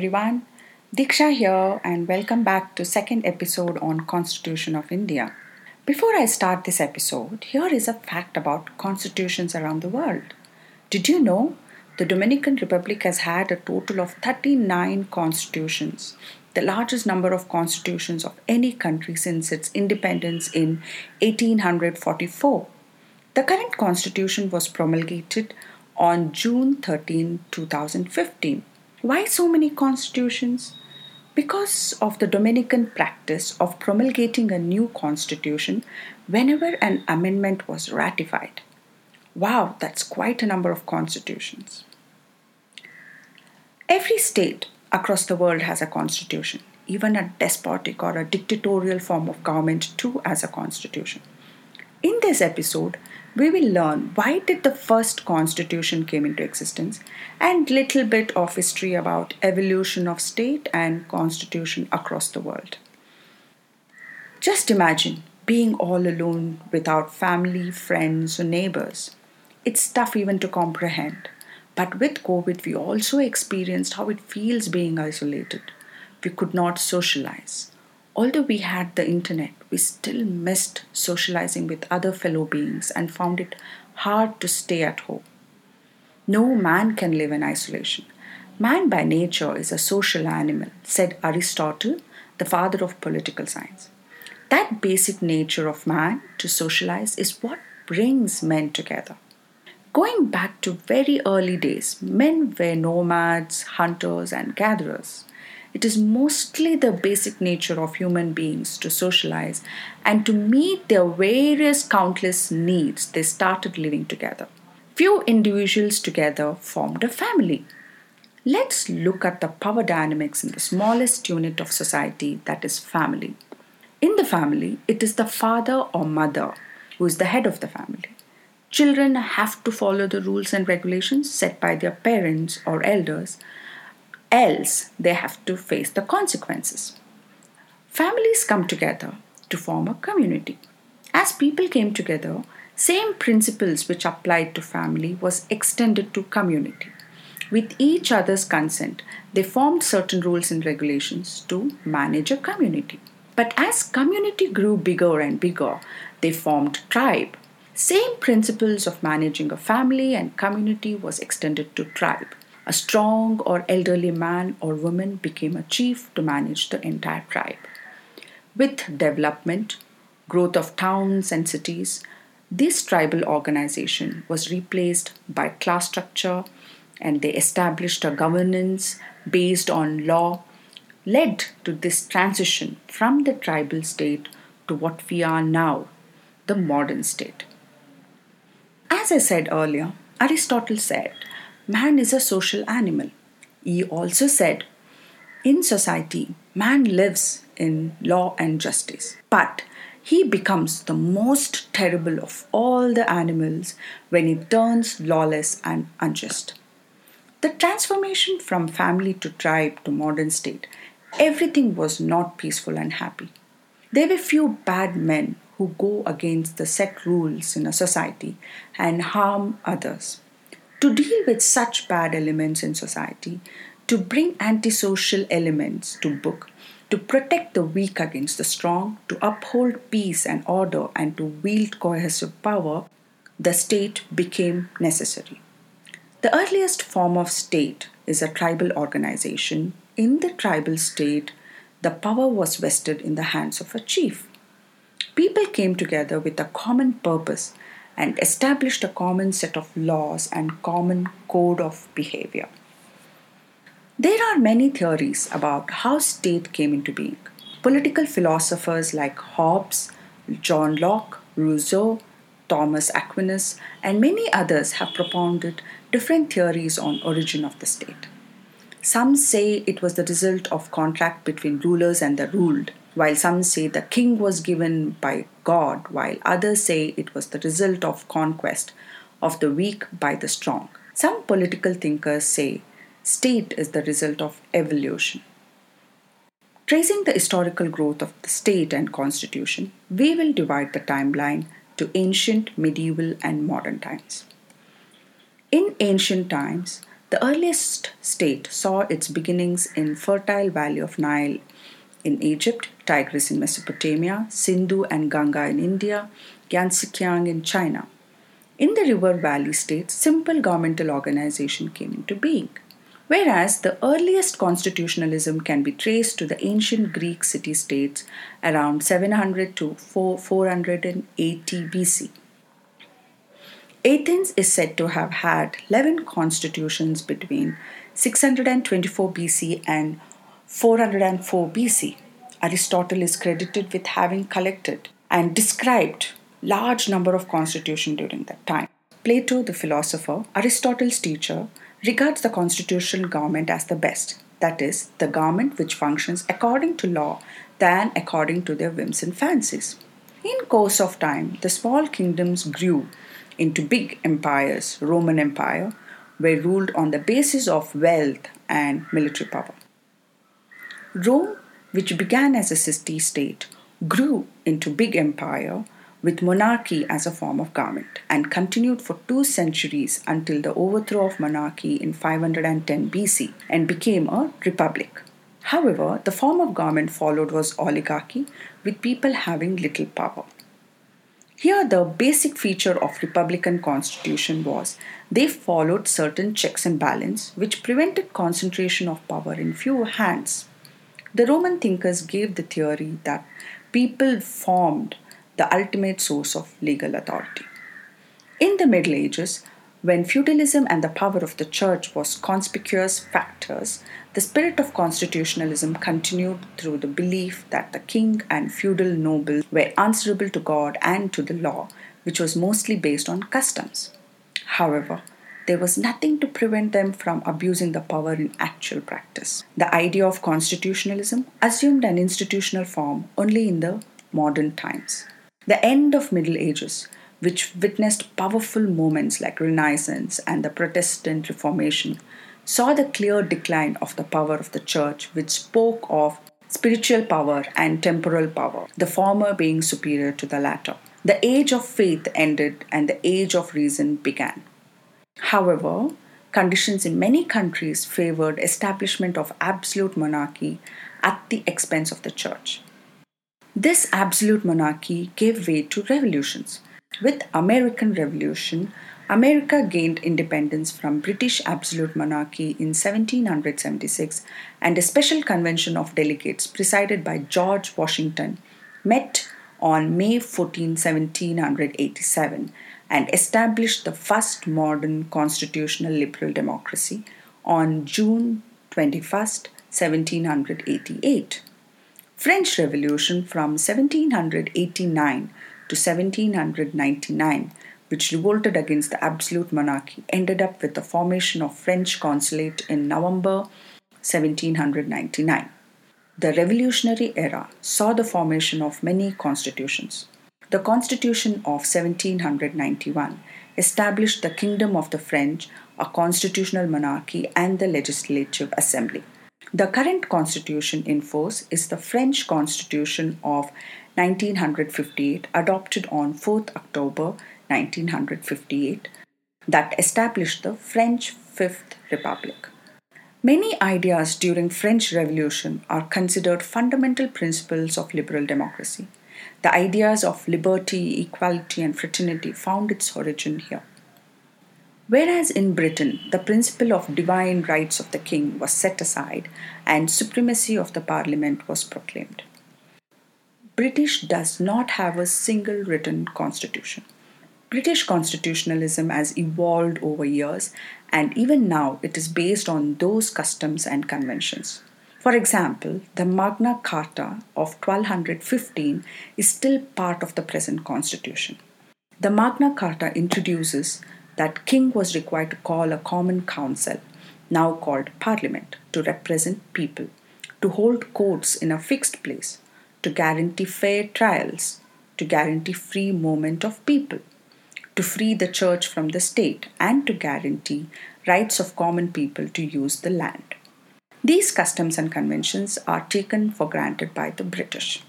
everyone. Diksha here and welcome back to second episode on Constitution of India. Before I start this episode, here is a fact about constitutions around the world. Did you know the Dominican Republic has had a total of 39 constitutions, the largest number of constitutions of any country since its independence in 1844. The current constitution was promulgated on June 13, 2015. Why so many constitutions? Because of the Dominican practice of promulgating a new constitution whenever an amendment was ratified. Wow, that's quite a number of constitutions. Every state across the world has a constitution. Even a despotic or a dictatorial form of government too has a constitution. In this episode, we will learn why did the first constitution came into existence and little bit of history about evolution of state and constitution across the world. Just imagine being all alone without family, friends or neighbors. It's tough even to comprehend. But with COVID, we also experienced how it feels being isolated. We could not socialize. Although we had the internet, we still missed socializing with other fellow beings and found it hard to stay at home. No man can live in isolation. Man by nature is a social animal, said Aristotle, the father of political science. That basic nature of man to socialize is what brings men together. Going back to very early days, men were nomads, hunters, and gatherers. It is mostly the basic nature of human beings to socialize and to meet their various countless needs, they started living together. Few individuals together formed a family. Let's look at the power dynamics in the smallest unit of society, that is, family. In the family, it is the father or mother who is the head of the family. Children have to follow the rules and regulations set by their parents or elders else they have to face the consequences. Families come together to form a community. As people came together, same principles which applied to family was extended to community. With each other's consent, they formed certain rules and regulations to manage a community. But as community grew bigger and bigger, they formed tribe. Same principles of managing a family and community was extended to tribe. A strong or elderly man or woman became a chief to manage the entire tribe. With development, growth of towns and cities, this tribal organization was replaced by class structure and they established a governance based on law led to this transition from the tribal state to what we are now, the modern state. As I said earlier, Aristotle said man is a social animal. He also said, in society, man lives in law and justice, but he becomes the most terrible of all the animals when he turns lawless and unjust. The transformation from family to tribe to modern state, everything was not peaceful and happy. There were few bad men who go against the set rules in a society and harm others to deal with such bad elements in society, to bring antisocial elements to book, to protect the weak against the strong, to uphold peace and order, and to wield cohesive power, the state became necessary. The earliest form of state is a tribal organization. In the tribal state, the power was vested in the hands of a chief. People came together with a common purpose and established a common set of laws and common code of behavior. There are many theories about how state came into being. Political philosophers like Hobbes, John Locke, Rousseau, Thomas Aquinas, and many others have propounded different theories on origin of the state. Some say it was the result of contract between rulers and the ruled, while some say the king was given by God, while others say it was the result of conquest of the weak by the strong. Some political thinkers say state is the result of evolution. Tracing the historical growth of the state and constitution, we will divide the timeline to ancient, medieval, and modern times. In ancient times, The earliest state saw its beginnings in fertile valley of Nile in Egypt, Tigris in Mesopotamia, Sindhu and Ganga in India, Yangtze-Kiang in China. In the river valley states, simple governmental organization came into being. Whereas the earliest constitutionalism can be traced to the ancient Greek city states around 700 to 480 BC. Athens is said to have had 11 constitutions between 624 BC and 404 BC. Aristotle is credited with having collected and described large number of constitutions during that time. Plato, the philosopher, Aristotle's teacher, regards the constitutional government as the best, that is, the government which functions according to law than according to their whims and fancies. In course of time, the small kingdoms grew into big empires, Roman Empire, were ruled on the basis of wealth and military power. Rome, which began as a city state, grew into big empire with monarchy as a form of government and continued for two centuries until the overthrow of monarchy in 510 BC and became a republic. However, the form of government followed was oligarchy with people having little power. Here, the basic feature of Republican Constitution was they followed certain checks and balance which prevented concentration of power in few hands. The Roman thinkers gave the theory that people formed the ultimate source of legal authority. In the Middle Ages, when feudalism and the power of the church was conspicuous factors, the spirit of constitutionalism continued through the belief that the king and feudal nobles were answerable to God and to the law, which was mostly based on customs. However, there was nothing to prevent them from abusing the power in actual practice. The idea of constitutionalism assumed an institutional form only in the modern times. The end of Middle Ages which witnessed powerful moments like Renaissance and the Protestant Reformation, saw the clear decline of the power of the church, which spoke of spiritual power and temporal power, the former being superior to the latter. The age of faith ended and the age of reason began. However, conditions in many countries favored establishment of absolute monarchy at the expense of the church. This absolute monarchy gave way to revolutions with American Revolution, America gained independence from British absolute monarchy in 1776 and a special convention of delegates presided by George Washington met on May 14, 1787 and established the first modern constitutional liberal democracy on June 21, 1788. French Revolution from 1789 to 1799, which revolted against the absolute monarchy, ended up with the formation of French consulate in November 1799. The revolutionary era saw the formation of many constitutions. The Constitution of 1791 established the Kingdom of the French, a constitutional monarchy, and the Legislative Assembly. The current constitution in force is the French Constitution of 1958, adopted on 4th October 1958, that established the French Fifth Republic. Many ideas during French Revolution are considered fundamental principles of liberal democracy. The ideas of liberty, equality, and fraternity found its origin here. Whereas in Britain, the principle of divine rights of the king was set aside and supremacy of the parliament was proclaimed. British does not have a single written constitution. British constitutionalism has evolved over years, and even now it is based on those customs and conventions. For example, the Magna Carta of 1215 is still part of the present constitution. The Magna Carta introduces that king was required to call a common council, now called parliament, to represent people, to hold courts in a fixed place, to guarantee fair trials, to guarantee free movement of people, to free the church from the state, and to guarantee rights of common people to use the land. These customs and conventions are taken for granted by the British.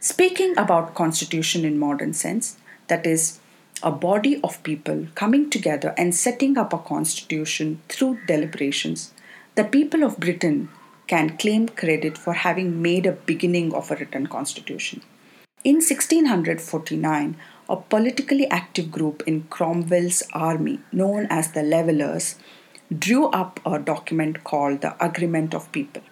Speaking about constitution in modern sense, that is a body of people coming together and setting up a constitution through deliberations, the people of Britain can claim credit for having made a beginning of a written constitution. In 1649, a politically active group in Cromwell's army, known as the Levelers, drew up a document called the Agreement of People.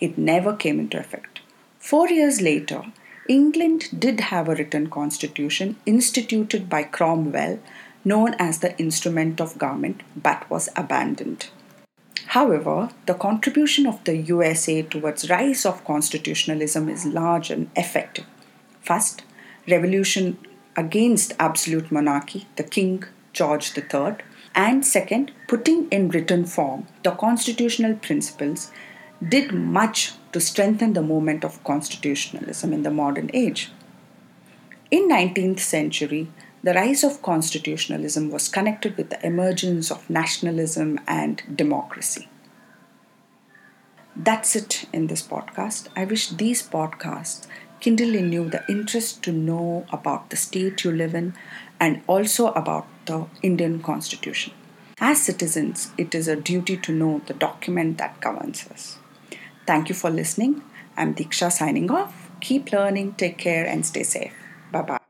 It never came into effect. Four years later, England did have a written constitution instituted by Cromwell known as the Instrument of Government but was abandoned. However, the contribution of the USA towards rise of constitutionalism is large and effective. First, revolution against absolute monarchy, the King George III, and second, putting in written form the constitutional principles did much to strengthen the movement of constitutionalism in the modern age. In 19th century, the rise of constitutionalism was connected with the emergence of nationalism and democracy. That's it in this podcast. I wish these podcasts kindle in you the interest to know about the state you live in and also about the Indian Constitution. As citizens, it is a duty to know the document that governs us. Thank you for listening. I'm Diksha signing off. Keep learning, take care, and stay safe. Bye bye.